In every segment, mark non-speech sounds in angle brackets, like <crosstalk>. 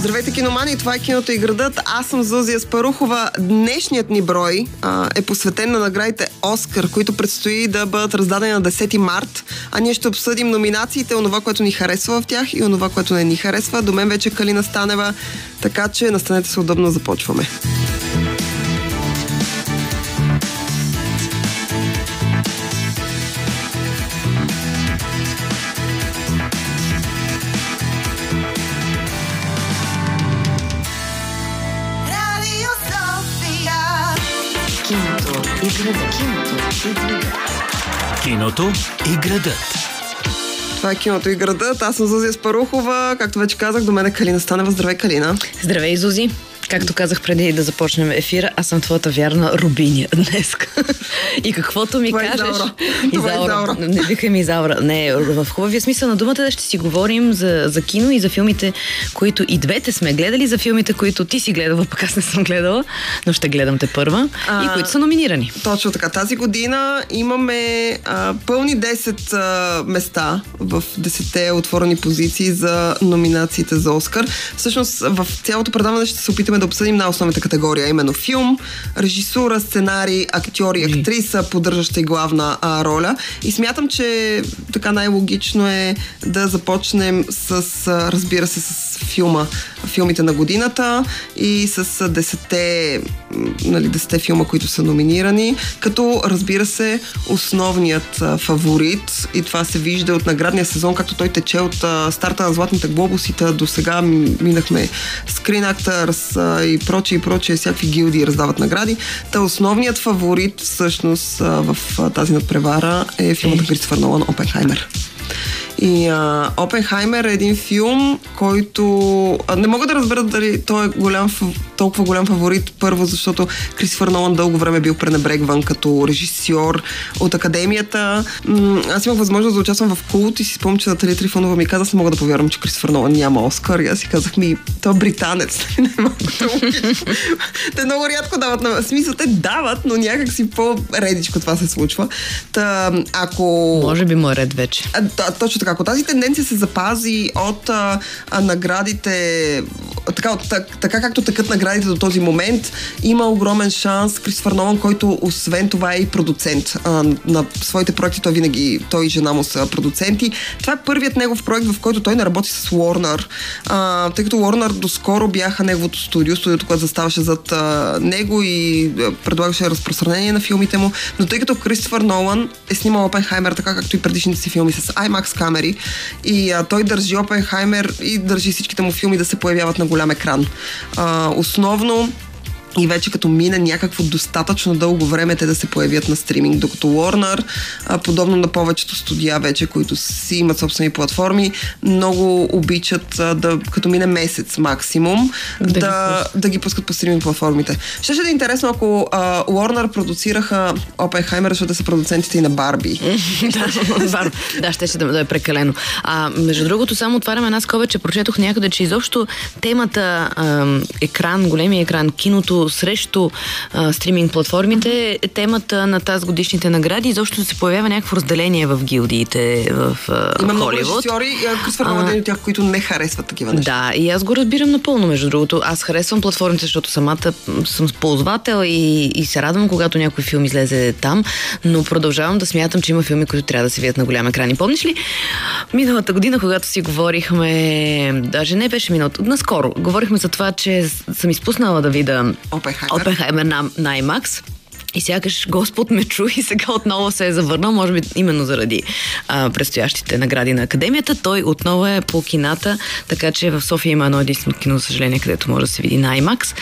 Здравейте, киномани! Това е киното и градът. Аз съм Зузия Спарухова. Днешният ни брой а, е посветен на наградите Оскар, които предстои да бъдат раздадени на 10 март. А ние ще обсъдим номинациите, онова, което ни харесва в тях и онова, което не ни харесва. До мен вече Калина Станева, така че настанете се удобно, започваме. Киното и градът. Това е киното и градът. Аз съм Зузия Спарухова. Както вече казах, до мен е Калина Станева. Здравей, Калина. Здравей, Зузи! Както казах преди да започнем ефира, аз съм твоята вярна рубиня днес. <laughs> И каквото ми Това е кажеш... Изаура. Е Изаура. Не викай ми Изаура. Не, в хубавия смисъл на думата ще си говорим за, за кино и за филмите, които и двете сме гледали, за филмите, които ти си гледала, пък аз не съм гледала, но ще гледам те първа, А, и които са номинирани. Точно така. Тази година имаме а, пълни 10 а, места в 10 отворени позиции за номинациите за Оскар. Всъщност в цялото предаване ще се опитаме да обсъдим на основната категория, именно филм, режисура, сценарий, актьори, актриса, поддържаща и главна а, роля. И смятам, че така най-логично е да започнем с, а, разбира се, с филма, филмите на годината и с а, 10 м, нали, 10 филма, които са номинирани, като разбира се основният фаворит и това се вижда от наградния сезон, както той тече от старта на Златните глобусите до сега минахме Screen Actors и прочие и прочие, всякакви гилдии раздават награди. Та основният фаворит всъщност в тази надпревара е филмът на Кристофър Нолан Опенхаймер. И а, Опенхаймер е един филм, който а, не мога да разбера дали той е голям, толкова голям фаворит. Първо, защото Кристофър Нолан дълго време е бил пренебрегван като режисьор от академията. М- аз имах възможност да участвам в култ и си спомням, че Наталия Трифонова ми каза, аз не мога да повярвам, че Кристофър Нолан няма Оскар. И аз си казах, ми, той е британец. <laughs> не е малко логично. те много рядко дават на... Смисъл, те дават, но някак си по-редичко това се случва. Та, ако... Може би му е ред вече. А, да, точно така. Ако тази тенденция се запази от а, а, наградите, така, от, так, така както такът наградите до този момент, има огромен шанс Кристофър Нолан, който освен това е и продуцент а, на своите проекти. Той винаги, той и жена му са продуценти. Това е първият негов проект, в който той не работи с Warner, а, тъй като Warner доскоро бяха неговото студио, студиото, което заставаше зад а, него и а, предлагаше разпространение на филмите му. Но тъй като Кристофър Нолан е снимал Опенхаймер, така както и предишните си филми с IMAX камери, и а, той държи Опенхаймер и държи всичките му филми да се появяват на голям екран. А, основно и вече като мине някакво достатъчно дълго време те да се появят на стриминг, докато Warner, подобно на повечето студия вече, които си имат собствени платформи, много обичат да, като мине месец максимум, Да ги да, да ги пускат по стриминг платформите. Ще ще да е интересно, ако а, Warner продуцираха Oppenheimer, защото те са продуцентите и на Барби. <laughs> да, да, ще, ще да, да е прекалено. А, между другото, само отварям една скоба, че прочетох някъде, че изобщо темата екран, големия екран, киното срещу а, стриминг платформите е темата на тази годишните награди. Изобщо се появява някакво разделение в гилдиите в а, Има много режисьори, Кристофър Нолан един от тях, които не харесват такива неща. Да, и аз го разбирам напълно, между другото. Аз харесвам платформите, защото самата съм ползвател и, и се радвам, когато някой филм излезе там, но продължавам да смятам, че има филми, които трябва да се видят на голям екран. И помниш ли, миналата година, когато си говорихме, даже не беше миналата, наскоро, говорихме за това, че съм изпуснала да видя Опенхаймер. Опенхаймер на, на IMAX. И сякаш Господ ме чу и сега отново се е завърнал, може би именно заради а, предстоящите награди на Академията. Той отново е по кината, така че в София има едно единствено кино, за съжаление, където може да се види на IMAX.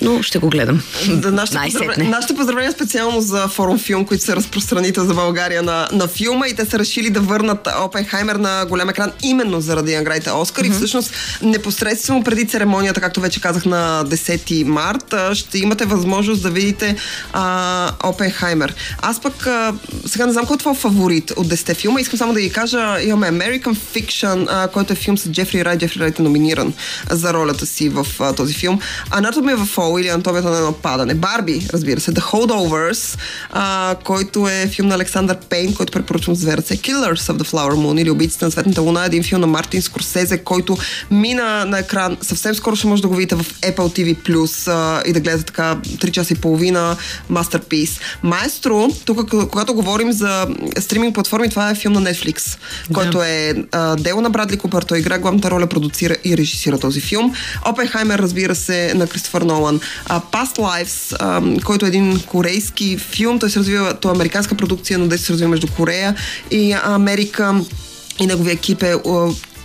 Но ще го гледам. Да, нашите, поздравления, нашите поздравления специално за форум филм, които са разпространител за България на, на филма и те са решили да върнат Опенхаймер на голям екран именно заради наградите Оскар и всъщност непосредствено преди церемонията, както вече казах на 10 март, ще имате възможност да видите а, Опенхаймер. Аз пък а, сега не знам кой е твой фаворит от 10 филма, искам само да ги кажа, имаме American Fiction, а, който е филм с Джефри Райт. Джефри Райт е номиниран за ролята си в а, този филм. Anatomy of Fall или Анатомията на едно падане. Барби, разбира се, The Holdovers, а, който е филм на Александър Пейн, който препоръчвам с зверце. Killers of the Flower Moon или Убийците на Светната луна, един филм на Мартин Скорсезе, който мина на екран. Съвсем скоро ще може да го видите в Apple TV а, и да гледате така 3 часа и половина. Masterpiece. Маестро, тук когато говорим за стриминг платформи, това е филм на Netflix, който е а, дело на Брадли Купър. Той игра главната роля, продуцира и режисира този филм. Опенхаймер, разбира се, на Кристофър Нолан. Past Lives, който е един корейски филм. Той се развива, той е американска продукция, но да се развива между Корея и Америка. И неговия екип е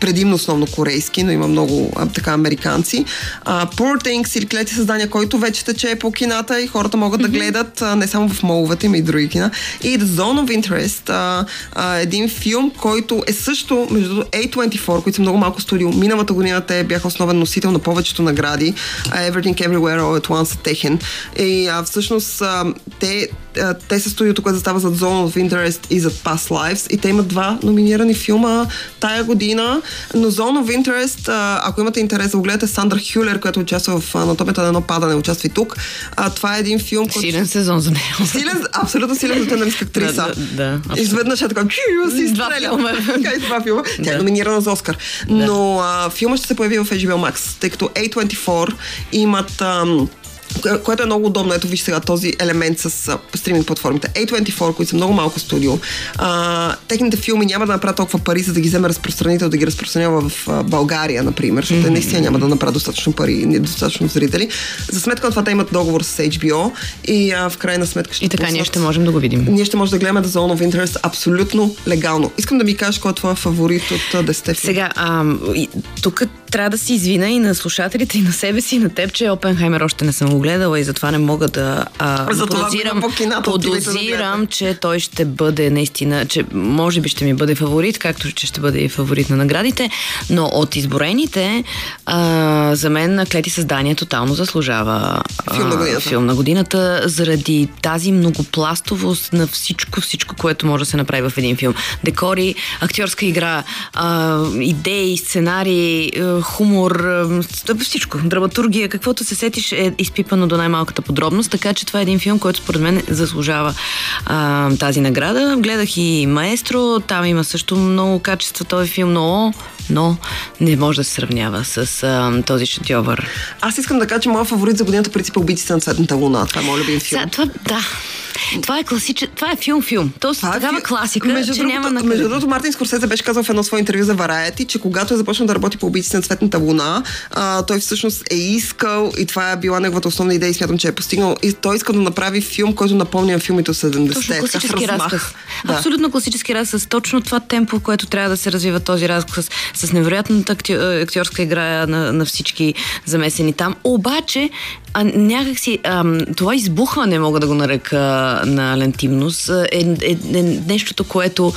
предимно основно корейски, но има много а, така американци. А, Poor Things или Клети създания, който вече тече по кината и хората могат да гледат а, не само в моловете, има и други кина. И The Zone of Interest, а, а, един филм, който е също между другото, A24, които са много малко студио. Миналата година те бяха основен носител на повечето награди. Everything Everywhere All at Once са техен. И а, всъщност а, те те са студиото, което застава зад Zone of Interest и зад Past Lives и те имат два номинирани филма тая година, но Zone of Interest, ако имате интерес да го гледате, Сандра Хюлер, която участва в Анатомията на едно падане, участва и тук. А, това е един филм, който... Силен сезон за нея. Силен, абсолютно силен за теневска актриса. Да, да, да. Изведнъж е така, си изстреля. Така и два филма. Тя е номинирана за Оскар. Но а, филма ще се появи в HBO Max, тъй като A24 имат... Ам, което е много удобно. Ето виж сега този елемент с стриминг платформите. A24, които са много малко студио, а, техните филми няма да направят толкова пари, за да ги вземе разпространител, да ги разпространява в а, България, например, защото mm-hmm. наистина няма да направят достатъчно пари и достатъчно зрители. За сметка на това те имат договор с HBO и а, в крайна сметка ще И така ние пуснат- ще можем да го видим. ние ще може да гледаме The Zone of Interest абсолютно легално. Искам да ми кажеш кой е твой фаворит от а, 10 филма. Сега, а, тук трябва да си извина и на слушателите, и на себе си, и на теб, че Опенхаймер още не съм го гледала и затова не мога да а, подозирам, по подозирам че той ще бъде наистина, че може би ще ми бъде фаворит, както че ще бъде и фаворит на наградите, но от изборените а, за мен Клети създание тотално заслужава а, Филм на годината. филм на годината заради тази многопластовост на всичко, всичко, което може да се направи в един филм. Декори, актьорска игра, а, идеи, сценарии, хумор, всичко. Драматургия, каквото се сетиш е изпипано до най-малката подробност, така че това е един филм, който според мен заслужава а, тази награда. Гледах и Маестро, там има също много качества този филм, но, но не може да се сравнява с а, този шедьовър. Аз искам да кажа, че моят фаворит за годината принцип е Убийците на Цветната луна. Това е моят любим филм. Сега, това, да. Това е класичен. Това е филм-филм. Тоест, Това е такава класика, между че другото, няма на Между другото, Мартин Скорсезе беше казал в едно свое интервю за Variety, че когато е започнал да работи по убийците на Цветната луна, а, той всъщност е искал и това е била неговата основна идея и смятам, че е постигнал. И той иска да направи филм, който напомня филмите от 70-те. Точно класически разказ. Да. Абсолютно класически разказ. Точно това темпо, което трябва да се развива този разказ с, невероятната актьо- актьорска игра на, на всички замесени там. Обаче, а, някакси ам, това избухване, мога да го нарека на лентивност, е, е, е нещото, което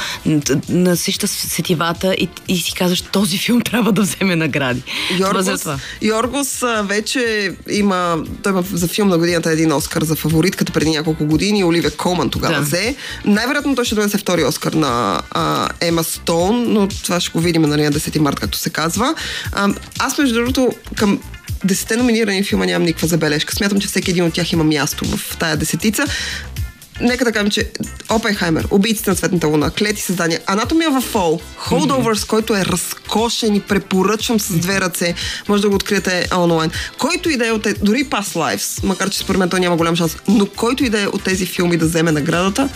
насища сетивата и, и си казваш, този филм трябва да вземе награди. Това за Йоргос, това. Йоргос вече има, той има за филм на годината един Оскар за фаворит, като преди няколко години Оливия Колман тогава Да. взе. Най-вероятно той ще донесе втори Оскар на а, Ема Стоун, но това ще го видим нали, на 10 март, както се казва. А, аз между другото към десете номинирани филма нямам никаква забележка. Смятам, че всеки един от тях има място в тая десетица. Нека да кажем, че Опенхаймер, Убийците на Светната луна, Клети създания, Анатомия в Фол, Holdovers, който е разкошен и препоръчвам с две ръце, може да го откриете онлайн. Който и да е от тези, дори Past Lives, макар че според мен той няма голям шанс, но който и да е от тези филми да вземе наградата,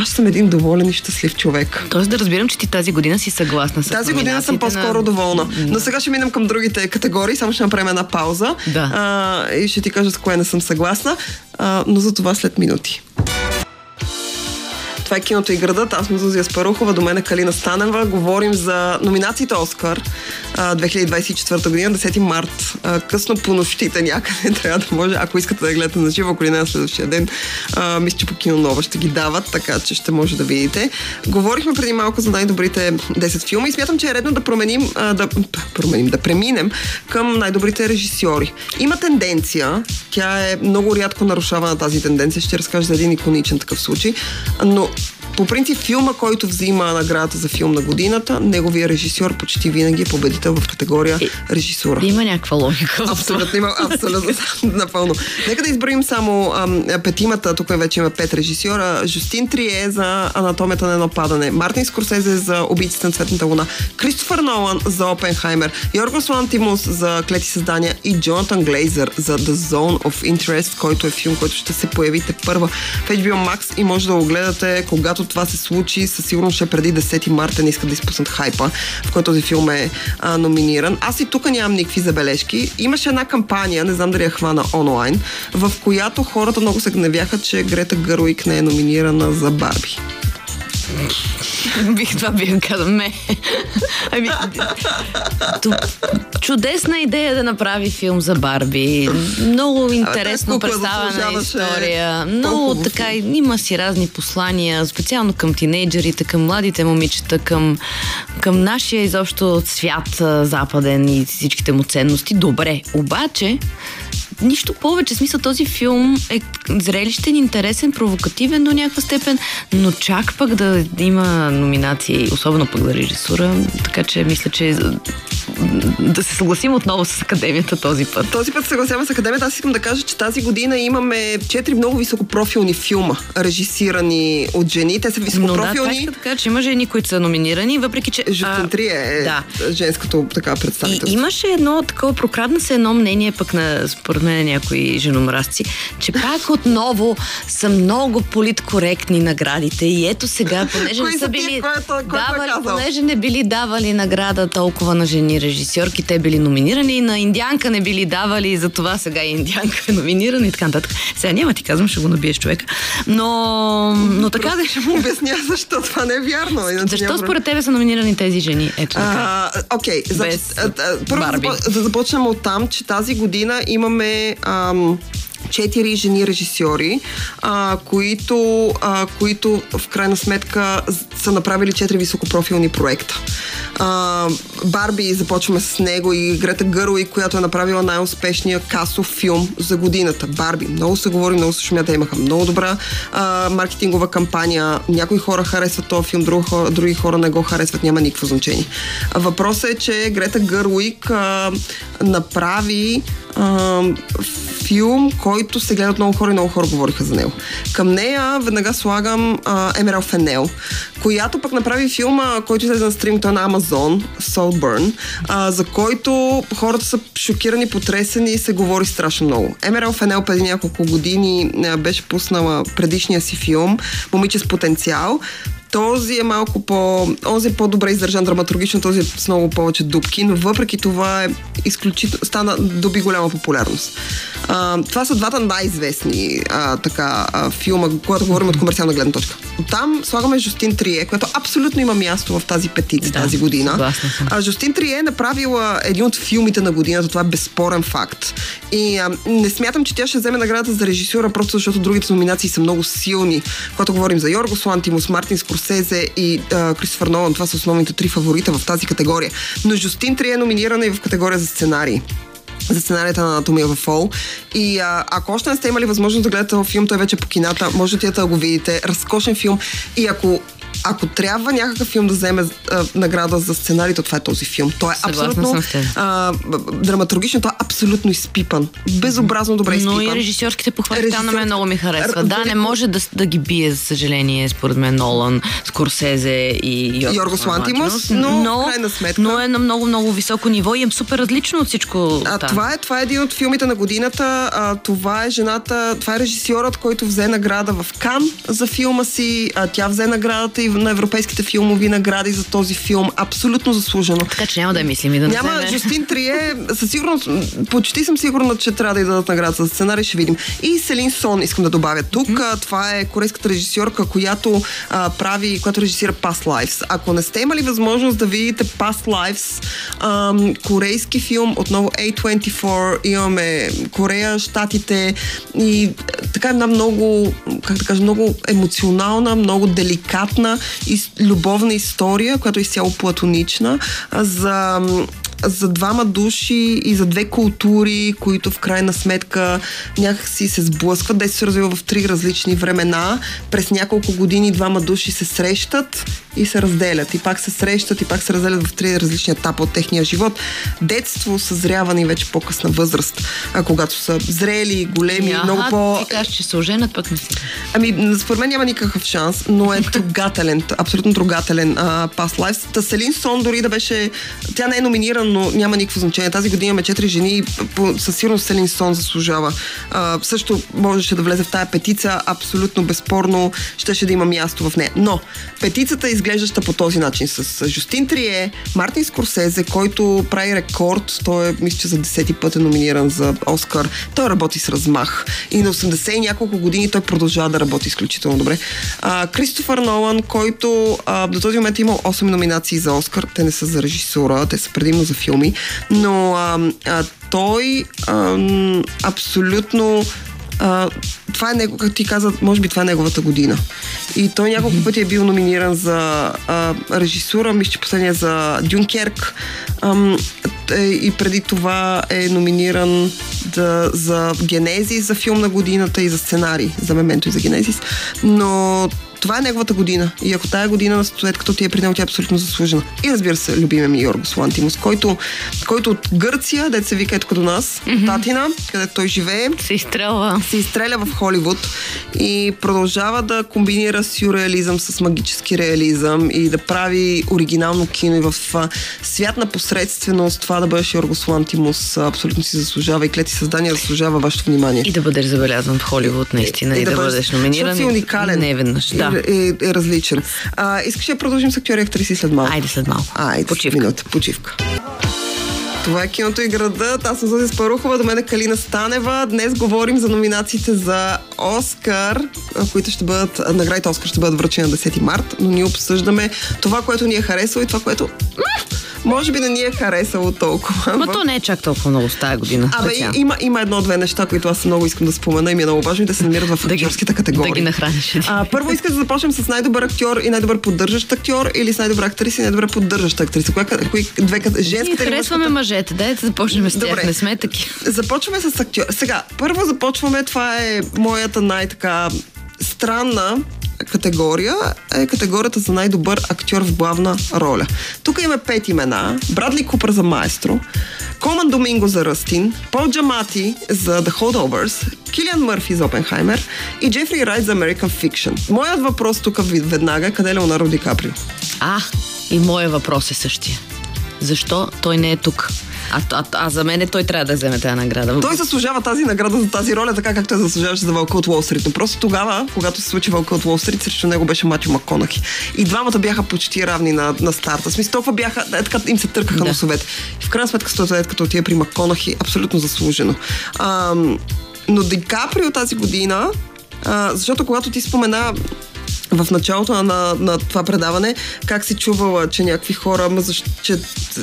аз съм един доволен и щастлив човек. Тоест да разбирам, че ти тази година си съгласна с Тази година съм по-скоро на... доволна. Но сега ще минем към другите категории. Само ще направим една пауза. Да. А, и ще ти кажа с кое не съм съгласна. А, но за това след минути. Това е киното и градът. Аз съм Зузия Спарухова, до мен е Калина Станева. Говорим за номинациите Оскар а, 2024 година, 10 март. Късно по нощите някъде <laughs> трябва да може, ако искате да гледате на живо, ако не на следващия ден. Мисля, че по кино нова ще ги дават, така че ще може да видите. Говорихме преди малко за най-добрите 10 филма и смятам, че е редно да променим, да, променим, да преминем към най-добрите режисьори. Има тенденция, тя е много рядко нарушавана тази тенденция, ще разкажа за един иконичен такъв случай, но по принцип филма, който взима наградата за филм на годината, неговия режисьор почти винаги е победител в категория режисура. Има някаква логика. Абсолютно, има абсолютно, <laughs> напълно. Нека да изброим само ам, петимата, тук вече има пет режисьора. Жустин Трие за Анатомията на едно падане, Мартин Скорсезе за Убийците на цветната луна, Кристофър Нолан за Опенхаймер, Йоргос Лантимус за Клети създания и Джонатан Глейзър за The Zone of Interest, който е филм, който ще се появите първа в HBO Max и може да го гледате, когато това се случи. Със сигурност ще преди 10 марта, не искат да изпуснат хайпа, в който този филм е а, номиниран. Аз и тук нямам никакви забележки. Имаше една кампания, не знам дали я хвана онлайн, в която хората много се гневяха, че Грета Гъруик не е номинирана за Барби. Бих това бих казал. Не. Ами, ту, чудесна идея да направи филм за Барби. Много интересно представена история. Много така, има си разни послания, специално към тинейджерите, към младите момичета, към, към нашия изобщо свят западен и всичките му ценности. Добре, обаче нищо повече. Смисъл този филм е зрелищен, интересен, провокативен до някаква степен, но чак пък да има номинации, особено пък за режисура, така че мисля, че да се съгласим отново с академията този път. Този път се съгласявам с академията. Аз искам да кажа, че тази година имаме четири много високопрофилни филма, режисирани от жени. Те са Но да, високопрофилни. иска да кажа, че има жени, които са номинирани, въпреки че... Жустин Трие е да. женското така И представителство. имаше едно такова, прокрадна се едно мнение пък на, според мен, някои женомразци, че пак отново са много политкоректни наградите и ето сега, понеже не са били е е давали, понеже не били давали награда толкова на жени режисьорки, те били номинирани и на индианка не били давали и за това сега и индианка е номинирана и така нататък. Сега няма ти казвам, ще го набиеш човека. Но, но така да ще му... Обясня защо това не е вярно. Защо според тебе са номинирани тези жени? Ето така. Окей, значи, Без първо Барби. да започнем от там, че тази година имаме ам, четири жени режисьори, които, които в крайна сметка са направили четири високопрофилни проекта. Барби, започваме с него и Грета Гърлой, която е направила най-успешния касов филм за годината. Барби. Много се говори, много се шумя, те имаха много добра а, маркетингова кампания. Някои хора харесват този филм, други хора, други хора не го харесват, няма никакво значение. Въпросът е, че Грета Гърлуик а, направи филм, който се гледа много хора и много хора говориха за него. Към нея веднага слагам а, Емерал Фенел, която пък направи филма, който излезе на стрим, той е на Амазон, Saltburn, а, за който хората са шокирани, потресени и се говори страшно много. Емерал Фенел преди няколко години а, беше пуснала предишния си филм Момиче с потенциал. Този е малко по... Онзи е по-добре издържан драматургично, този е с много повече дупки, но въпреки това е изключително... стана доби голяма популярност. А, това са двата най-известни а, така, а, филма, когато говорим от комерциална гледна точка. Там слагаме Жустин Трие, която абсолютно има място в тази петиция Да, тази година. А, Жустин Трие е направила един от филмите на годината, това е безспорен факт. И а, не смятам, че тя ще вземе наградата за режисюра, просто защото другите номинации са много силни. Когато говорим за Йоргос Лантимус, Мартин Скорсезе и а, Кристофър Нолан, това са основните три фаворита в тази категория. Но Жустин Трие е номинирана и в категория за сценарий за сценарията на Анатомия в Фол. И а, ако още не сте имали възможност да гледате филм, той вече е по кината, можете да го видите. Разкошен филм. И ако ако трябва някакъв филм да вземе а, награда за сценарий, то това е този филм. Той е Съгласна абсолютно а, драматургично, той е абсолютно изпипан. Безобразно добре изпипан. Но и режисьорските похвали там на мен много ми харесват. Р- Да, не може да, да ги бие, за съжаление, според мен, Нолан, Скорсезе и Йоргос, Йоргос Лантимус, но в крайна сметка- но е на много, много високо ниво и е супер различно от всичко А, там. това, е, това е един от филмите на годината. А, това е жената, това е режисьорът, който взе награда в Кан за филма си. А, тя взе наградата и на европейските филмови награди за този филм. Абсолютно заслужено. Така че няма да мислим и да Няма вземе. Жустин <laughs> Трие, със сигурност, почти съм сигурна, че трябва да й дадат награда за сценарий, ще видим. И Селин Сон искам да добавя тук. Mm-hmm. Това е корейската режисьорка, която а, прави, която режисира Past Lives. Ако не сте имали възможност да видите Past Lives, ам, корейски филм, отново A24, имаме Корея, Штатите и така една много, как да кажа, много емоционална, много деликатна любовна история, която е изцяло платонична, за за двама души и за две култури, които в крайна сметка някакси се сблъскват. Де се развива в три различни времена. През няколко години двама души се срещат и се разделят. И пак се срещат и пак се разделят в три различни етапа от техния живот. Детство, съзряване и вече по-късна възраст. А когато са зрели, големи, Аха, много по... Ти кажеш, че се оженят, пък не си. Ами, според мен няма никакъв шанс, но е <laughs> трогателен, абсолютно трогателен а, Past Lives. Та Селин Сон дори да беше... Тя не е номинирана, но няма никакво значение. Тази година имаме четири жени и със сигурност Селин Сон заслужава. А, също можеше да влезе в тая петица, абсолютно безспорно щеше да има място в нея. Но петицата изглеждаща по този начин с Жустин Трие, Мартин Скорсезе, който прави рекорд. Той е, мисля, че за десети път е номиниран за Оскар. Той работи с размах. И на 80 и няколко години той продължава да работи изключително добре. А, Кристофър Нолан, който а, до този момент е имал 8 номинации за Оскар. Те не са за режисура, те са предимно за филми. Но а, а, той а, абсолютно а, това е него, как ти каза, може би това е неговата година. И той няколко пъти е бил номиниран за а, режисура, мисля, че последния за Дюнкерк. Ам, е, и преди това е номиниран да, за Генезис, за филм на годината и за сценарий, за Мементо и за Генезис. Но това е неговата година. И ако тая година, след като ти е при него, тя е абсолютно заслужена. И разбира се, любимия ми Йоргос Лантимус, който, който от Гърция, дете се вика ето до нас, mm-hmm. Татина, където той живее, Се изстрелва. се изстреля в Холивуд и продължава да комбинира сюрреализъм с магически реализъм и да прави оригинално кино и в свят на посредственост това да бъдеш Йоргос Лантимус абсолютно си заслужава и клети създания заслужава вашето внимание. И да бъдеш забелязан в Холивуд, наистина. И, да, бъдеш номиниран. Защото си уникален. Не веднъж, да. Е, е, е различен. А, искаш да продължим с актьори и актриси след малко? Айде след малко. Айде, Почивка. минута, почивка. Това е киното и градът. Аз съм Зози Спарухова, до мен е Калина Станева. Днес говорим за номинациите за Оскар, които ще бъдат, наградите Оскар ще бъдат връчени на 10 март, но ние обсъждаме това, което ни е харесало и това, което може би не ни е харесало толкова. Ма то не е чак толкова много с тази година. Абе, има, има едно-две неща, които аз много искам да спомена и ми е много важно и да се намират в актьорските категории. да ги нахраниш. А, първо искам да започнем с най-добър актьор и най-добър поддържащ актьор или с най-добра актриса и най-добра поддържаща актриса. Коя, кои, две, кат- Ние женската или харесваме мъжката? мъжете. Дайте да започнем с тях. Добре. Не сме такива. Започваме с актьор. Сега, първо започваме, това е моята най-така странна категория е категорията за най-добър актьор в главна роля. Тук има пет имена. Брадли Купър за Маестро, Коман Доминго за Ръстин, Пол Джамати за The Holdovers, Килиан Мърфи за Опенхаймер и Джефри Райт за American Fiction. Моят въпрос тук веднага е къде е Леонардо Ди Каприо? А, и моят въпрос е същия. Защо той не е тук? А, а, а за мен той трябва да вземе тази награда. Той заслужава тази награда за тази роля, така както я заслужаваше за Вълка от Уолл Стрит. Но просто тогава, когато се случи Вълка от Уолл Стрит, срещу него беше Матю Маконахи. И двамата бяха почти равни на, на старта. Смисъл, толкова бяха, е, така им се търкаха Да. носовете. И в крайна сметка, след като отиде при Маконахи, абсолютно заслужено. Ам, но Ди Каприо тази година, а, защото когато ти спомена в началото на, на, това предаване, как си чувала, че някакви хора, ма защо, че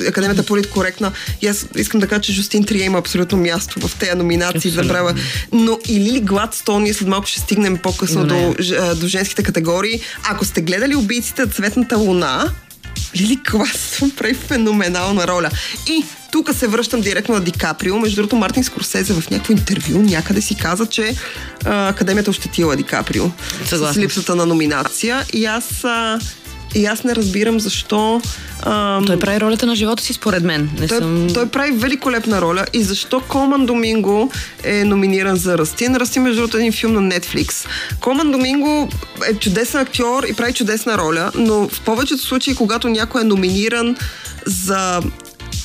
Академията е политкоректна. И аз искам да кажа, че Жустин Трие има абсолютно място в тези номинации. Забравя. Но и Лили Гладстон, ние след малко ще стигнем по-късно До до, женските категории. Ако сте гледали убийците Цветната луна, Лили Гладстон <laughs> прави феноменална роля. И тук се връщам директно на Ди Каприо. Между другото, Мартин Скорсезе в някакво интервю някъде си каза, че а, Академията ощетила Ди Каприо с Съгласна. липсата на номинация. И аз, а, и аз не разбирам защо. А, Той прави ролята на живота си, според мен. Не той, съм... той прави великолепна роля и защо Колман Доминго е номиниран за Растин. Растин, между другото, е един филм на Netflix. Колман Доминго е чудесен актьор и прави чудесна роля, но в повечето случаи, когато някой е номиниран за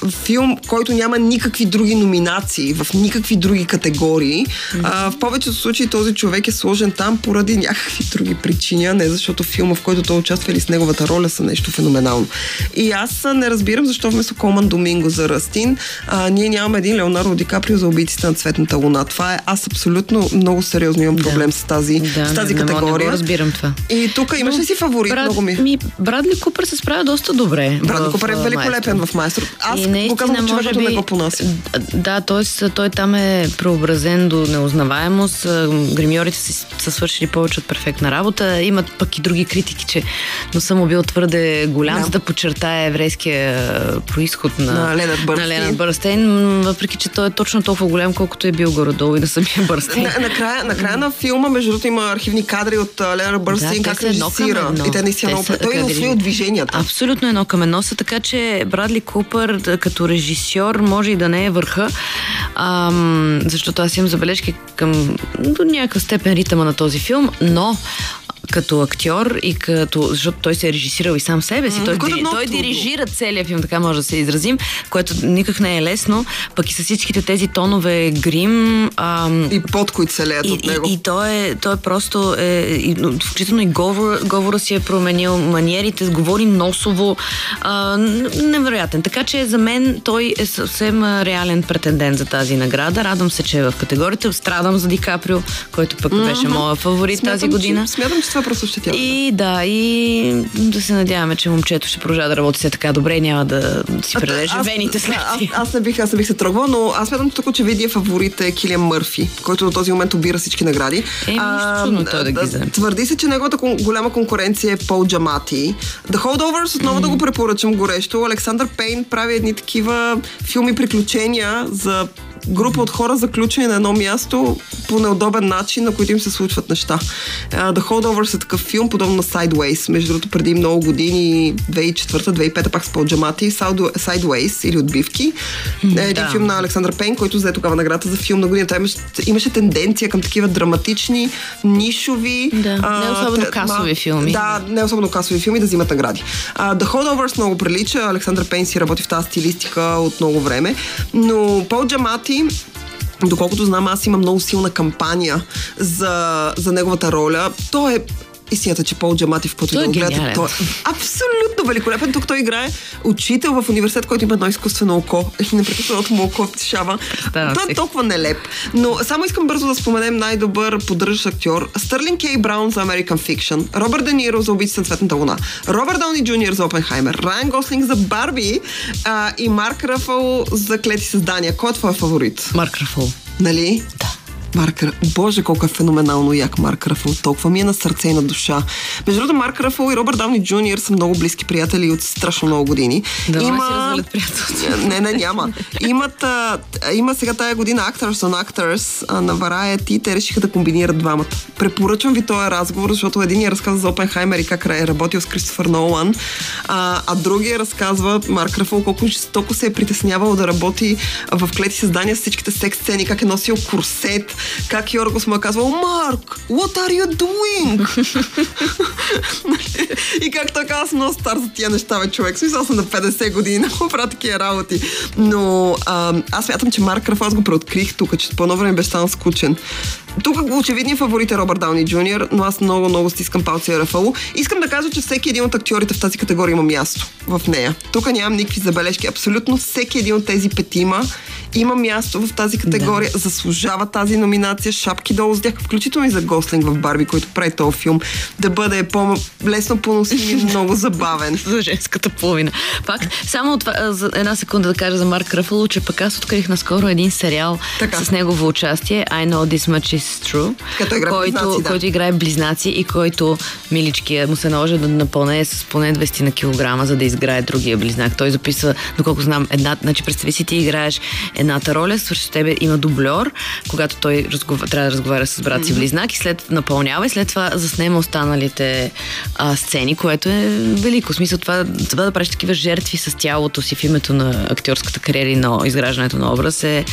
филм, който няма никакви други номинации, в никакви други категории. А, в повечето случаи този човек е сложен там поради някакви други причини, а не защото филма, в който той участва или с неговата роля са нещо феноменално. И аз не разбирам защо вместо Колман Доминго за Растин, а, ние нямаме един Леонардо Ди Каприо за убийците на цветната луна. Това е, аз абсолютно много сериозно имам проблем с тази, да, с тази не, не, категория. Не го разбирам това. И тук имаш ли си фаворит? Брад, Много ми. ми, Брадли Купър се справя доста добре. Брадли в, Купър е великолепен Майстор. в майстор. Аз И наистина, човек, може който би... не го понася. Да, т.е. той там е преобразен до неузнаваемост. А, Гримьорите са, са свършили повече от перфектна работа. Имат пък и други критики, че носа му бил твърде голям, Да. за да подчертае еврейския а, происход на, На Ленард на Ленард м, въпреки че той е точно толкова голям, колкото е бил горе-долу и на самия Бърнстейн. На, накрая, накрая на филма, между другото, има архивни кадри от а, Ленар Бърстин, те как режисира. И те наистина много... Той е режи- движенията. Абсолютно едно към едно са, така че Брадли Купър да, като режисьор може и да не е върха, ам, защото аз имам забележки към до някаква степен ритъма на този филм, но като актьор и като, защото той се е режисирал и сам себе си, той, което е той дирижира целият филм, така може да се изразим, което никак не е лесно, пък и с всичките тези тонове грим, ам, И под които се леят и, от него. и, и той, е, той е просто, е, и, но включително и говор, говора си е променил, маниерите, говори носово, а, невероятен. Така че за мен той е съвсем реален претендент за тази награда. Радвам се, че е в категорията. Страдам за Ди Каприо, който пък беше моя фаворит тази година. Че, смятам, че това просто ще тя. И да, и да се надяваме, че момчето ще продължава да работи все така добре и няма да си пререже вените след аз, аз, не бих, аз не бих се тръгвала, но аз смятам, че тук очевидния фаворит е Килиан Мърфи, който до този момент обира всички награди. Е, нищо чудно той да ги вземе. Твърди се, че неговата голяма конкуренция е Пол Джамати. The Holdovers отново да го препоръчам горещо. Александър Пейн прави едни такива филми приключения за група от хора заключени на едно място по неудобен начин, на които им се случват неща. Uh, The Holdovers е такъв филм, подобно на Sideways. Между другото, преди много години, 2004-2005 пак с Пол Джамати, Sidew- Sideways или Отбивки. Е един да. филм на Александър Пейн, който взе тогава наградата за филм на година. Той имаше, имаше тенденция към такива драматични, нишови. Да, не особено те- касови филми. Да, не особено касови филми да взимат награди. Uh, The Holdovers много прилича. Александър Пейн си работи в тази стилистика от много време. Но Пол Джамати Доколкото знам, аз имам много силна кампания за, за неговата роля. Той е истината, че Пол Джамати, в който да го гледате, той е абсолютно великолепен. Тук той играе учител в университет, който има едно изкуствено око. <laughs> Непрекъснато му око тишава. Представям Той е толкова нелеп. Но само искам бързо да споменем най-добър поддържащ актьор. Стърлин Кей Браун за American Fiction, Робърт Де Ниро за Убийцата на Цветната луна, Робърт Дауни Джуниор за Опенхаймер, Райан Гослинг за Барби а, и Марк Рафъл за Клети създания. Кой е твой фаворит? Марк Рафол. Нали? Да. Марк Ра- Боже, колко е феноменално як Марк Рафъл. Толкова ми е на сърце и на душа. Между другото, Марк Рафъл и Робърт Дауни Джуниор са много близки приятели от страшно много години. Да, си развалят приятелството. Не, не, няма. Имат, а, има сега тая година Actors on Actors а, на Variety и те решиха да комбинират двамата. Препоръчвам ви този разговор, защото един разказва за Опенхаймер и как е работил с Кристофър Нолан, а, а другия разказва Марк Рафъл колко жестоко се е притеснявал да работи в клети създания с всичките секс сцени, как е носил курсет, как Йоргос му е казвал Марк, what are you doing? и как той аз много стар за тия неща, бе, човек. Смисъл съм на 50 години, много <laughs> правя такива работи. Но а, аз смятам, че Марк Раф, аз го преоткрих тук, че по едно време беше станал скучен. Тук очевидният фаворит е Робърт Дауни Джуниор, но аз много, много стискам палци Рафало. Искам да кажа, че всеки един от актьорите в тази категория има място в нея. Тук нямам никакви забележки. Абсолютно всеки един от тези петима има място в тази категория, да. заслужава тази номинация, шапки долу с тях, включително и за Гослинг в Барби, който прави този филм, да бъде по-лесно поносим и много забавен. <laughs> за женската половина. Факт. Само това, за една секунда да кажа за Марк Ръфало, че пък аз открих наскоро един сериал Така. с негово участие I Know This Much Is True, Като играе който, близнаци, да. който играе близнаци и който миличкия му се наложи да напълне с поне 20 на килограма, за да изграе другия близнак. Той записва, доколко знам, една, значи представи си ти играеш едната роля, свърши тебе има дублер, когато той разгова, трябва да разговаря с брат си близнак и след напълнява и след това заснема останалите а, сцени, което е велико. В смисъл това, това да правиш такива жертви с тялото си в името на актьорската кариера и на изграждането на образ е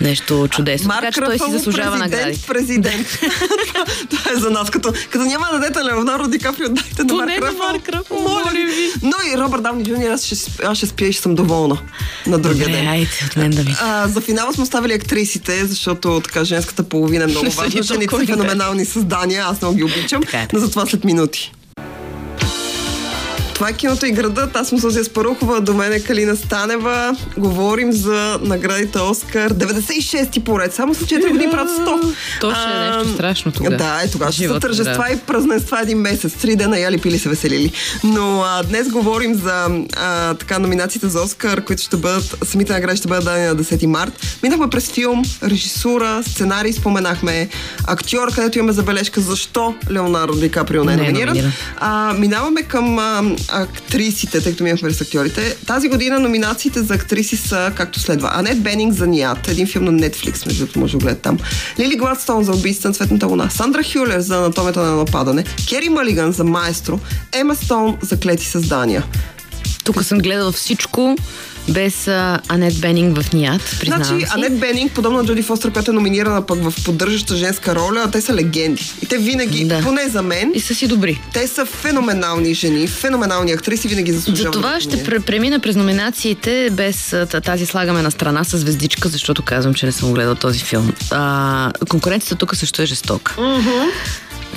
нещо чудесно. така че той си заслужава награди. Президент. <laughs> това е за нас. Като, като няма да дадете Леонардо Ди Каприо, дайте на Марк Рафало. Марк Рафало, Моля ви. Но и Робърт Дауни Джуниор, аз ще, аз ще спя и ще съм доволна на другия Добре, ден. айде от мен да ми. А, за финала сме оставили актрисите, защото така женската половина е много <laughs> важна. ни Жените са феноменални създания, аз много ги обичам, е. но за това след минути. Това е киното и градът. Аз съм Сузия Спарухова, до мен е Калина Станева. Говорим за наградите Оскар. 96-ти поред. Само са 4 години правят 100. То ще е нещо страшно тогава. Да, е тогава ще са тържества да. и празненства един месец. Три дена яли пили се веселили. Но а, днес говорим за а, така номинациите за Оскар, които ще бъдат, самите награди ще бъдат дадени на 10 март. Минахме през филм, режисура, сценарий, споменахме актьор, където имаме забележка защо Леонардо Ди Каприо не е е номиниран. номиниран. А, минаваме към а, актрисите, тъй като минахме през актьорите. Тази година номинациите за актриси са както следва. Анет Бенинг за Ният, един филм на Netflix, между другото може да гледате там. Лили Гладстон за убийство на цветната луна. Сандра Хюлер за анатомията на нападане. Кери Малиган за Маестро. Ема Стоун за Клети създания. Тук съм гледала всичко без а, Анет Бенинг в Ният, Значи, си. Анет Бенинг, подобно на Джоди Фостер, която е номинирана пък в поддържаща женска роля, те са легенди. И те винаги, Да. поне за мен, И са си добри. те са феноменални жени, феноменални актриси, винаги заслужават. За това ще премина през номинациите без тази слагаме на страна с звездичка, защото казвам, че не съм гледал този филм. А, конкуренцията тук също е жестока.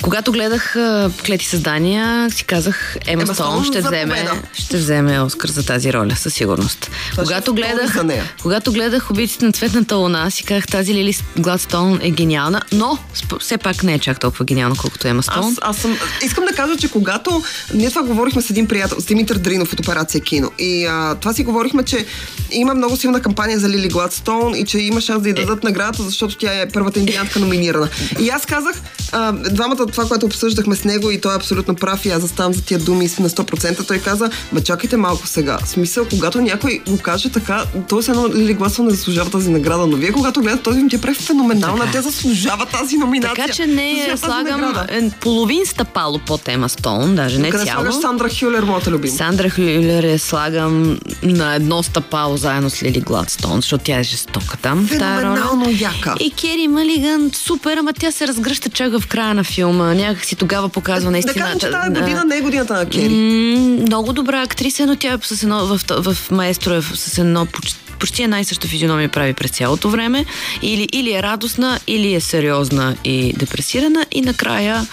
Когато гледах а, Клети създания, си казах, Ема Ема Стоун ще вземе, ще вземе Оскар за тази роля, със сигурност. Това когато, е гледах, когато гледах Убийците на цветната луна, си казах, тази Лили Гладстоун е гениална, но все пак не е чак толкова гениална, колкото Ема Стоун. Аз, аз съм, искам да кажа, че когато ние това говорихме с един приятел, с Димитър Дринов от Операция Кино, и а, това си говорихме, че има много силна кампания за Лили Гладстоун и че има шанс да й дадат наградата, защото тя е първата индианка номинирана. И аз казах, а, двамата това, което обсъждахме с него и той е абсолютно прав и аз заставам за тия думи на 100%, той каза, ма чакайте малко сега. В смисъл, когато някой го каже така, то се едно Лили Гладстоун не заслужава тази награда, но вие когато гледате този филм, тя прави феноменална, Така е. тя заслужава тази номинация. Така че не я Заслужава слагам е, половин стъпало под Ема Стоун, даже не Къде цяло. слагаш Сандра Хюлер, моята любима? Сандра Хюлер я слагам на едно стъпало заедно с Лили Гладстоун, защото тя е жестока там. Феноменално яка. И Кери Малиган, супер, ама тя се разгръща чак в края на филма. Някак си тогава показва Да наистина. кажем, че тази година не е годината на Кери. много добра актриса, но тя е с едно, в, в Маестро е с едно почти почти една и съща физиономия прави през цялото време. Или, или е радостна, или е сериозна и депресирана. И накрая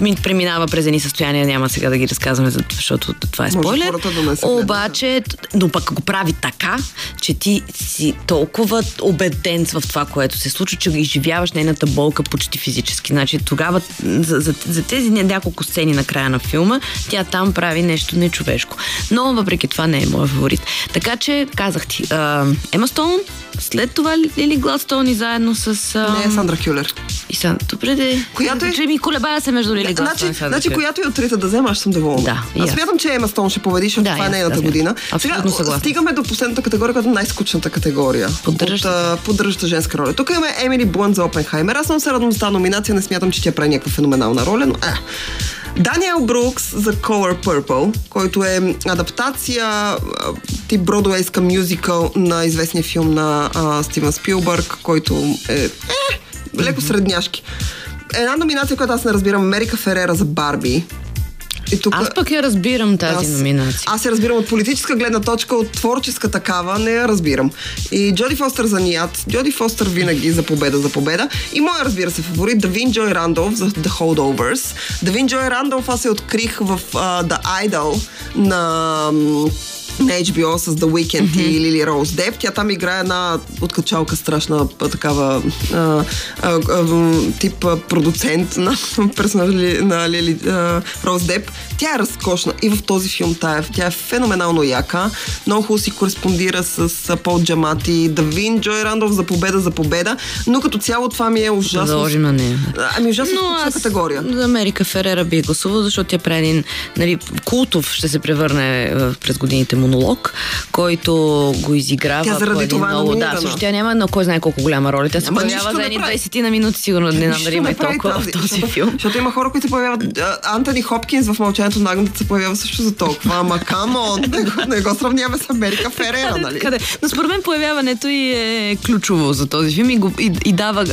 ми преминава през едни състояния. Няма сега да ги разказваме, за- защото това е спойлер. да. Обаче, но пък го прави така, че ти си толкова убеден в това, което се случва, че изживяваш нейната болка почти физически. Значи тогава за, за, за тези няколко сцени на края на филма, тя там прави нещо нечовешко. Но въпреки това не е моят фаворит. Така че казах ти, Ема Стоун, след това Лили Гладстоун и заедно с... А, Не Сандра Хюлер. И са, добре де. Която е- Че ми колебая се между Лили Гладстоун Значи, значи която и от трите да взема, аз съм доволна. Да, аз смятам, че Ема Стоун ще победи, защото Да, това е нейната година. съгласна. стигаме до последната категория, която е най-скучната категория. А, поддържаща женска роля. Тук имаме Емили Блънт за Опенхаймер. Аз съм се радвам за тази номинация, не смятам, че тя прави някаква феноменална роля, но е. Даниел Брукс за Color Purple, който е адаптация а, тип бродуейска мюзикъл на известния филм на а, Стивен Спилбърг, който е, е леко средняшки. Една номинация, която аз не разбирам, Америка Ферера за Барби. И тук, Аз пък я разбирам тази аз- номинация. Аз я разбирам от политическа гледна точка, от творческа такава, не я разбирам. И Джоди Фостер за Ният, Джоди Фостер винаги за победа, за победа. И моя, разбира се, фаворит, Давин Джой Рандолф за The Holdovers. Давин Джой Рандолф аз се открих в uh, The Idol на на HBO с The Weeknd mm-hmm. и Лили Роуз Деп. Тя там играе една откачалка страшна такава а, а, а, тип продуцент на персонажа на Лили Роуз Деп. Тя е разкошна и в този филм е, тя е феноменално яка. Много хубаво си кореспондира с а, Пол Джамати, Давин, Джой Рандов за победа, за победа, но като цяло това ми е ужасно. Заложим на нея. Ами ужасно Но аз категория. за Америка Ферера би гласувал, защото тя прави един нали, култов, ще се превърне през годините монолог, който го изиграва Тя заради по това е много... Да, също тя няма на кой знае колко голяма роля. Тя се Ама появява за едни прави. 20 на минути, сигурно не прави толкова в тази, този защото, филм. Защото има хора, които се появяват. Антони Хопкинс в Мълчанието на агнете се появява също за толкова. Ама камон, не, го- не го сравняваме с Америка Ферера, нали? Къде? Но според мен появяването и е ключово за този филм и, го, и, и дава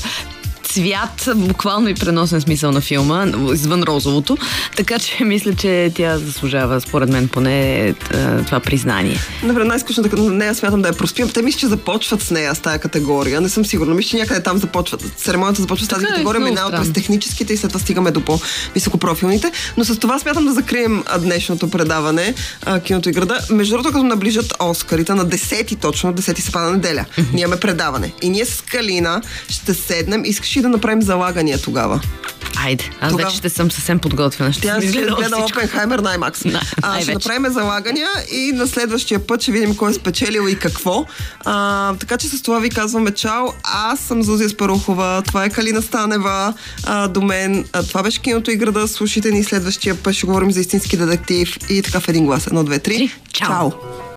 цвят, буквално и преносен смисъл на филма, извън розовото. Така че <laughs> мисля, че тя заслужава, според мен, поне е, това признание. Добре, най-скучната на нея смятам да я проспим. Те мисля, че започват с нея с тази категория. Не съм сигурна. Мисля, че някъде там започват. Церемонията започва с тази Така е, категория, много минава през техническите и след това стигаме до по-високопрофилните. Но с това смятам да закрием днешното предаване а, Киното и града. Между другото, като наближат Оскарите на 10 точно, 10 се пада неделя. Ние имаме предаване. И ние с Калина ще седнем. Искаш ли да направим залагания тогава? Айде, аз Тогава- вече ще съм съвсем подготвена. Ще Тя ще гледа. Опенхаймер най-макс. Да, а, ще направим залагания и на следващия път ще видим кой е спечелил и какво. А, така че с това ви казваме чао. Аз съм Зузия Спарухова, това е Калина Станева а, до мен. А, това беше киното и града. Слушайте ни следващия път. Ще говорим за истински детектив и така в един глас. Едно, две, три. Три. Чао. чао.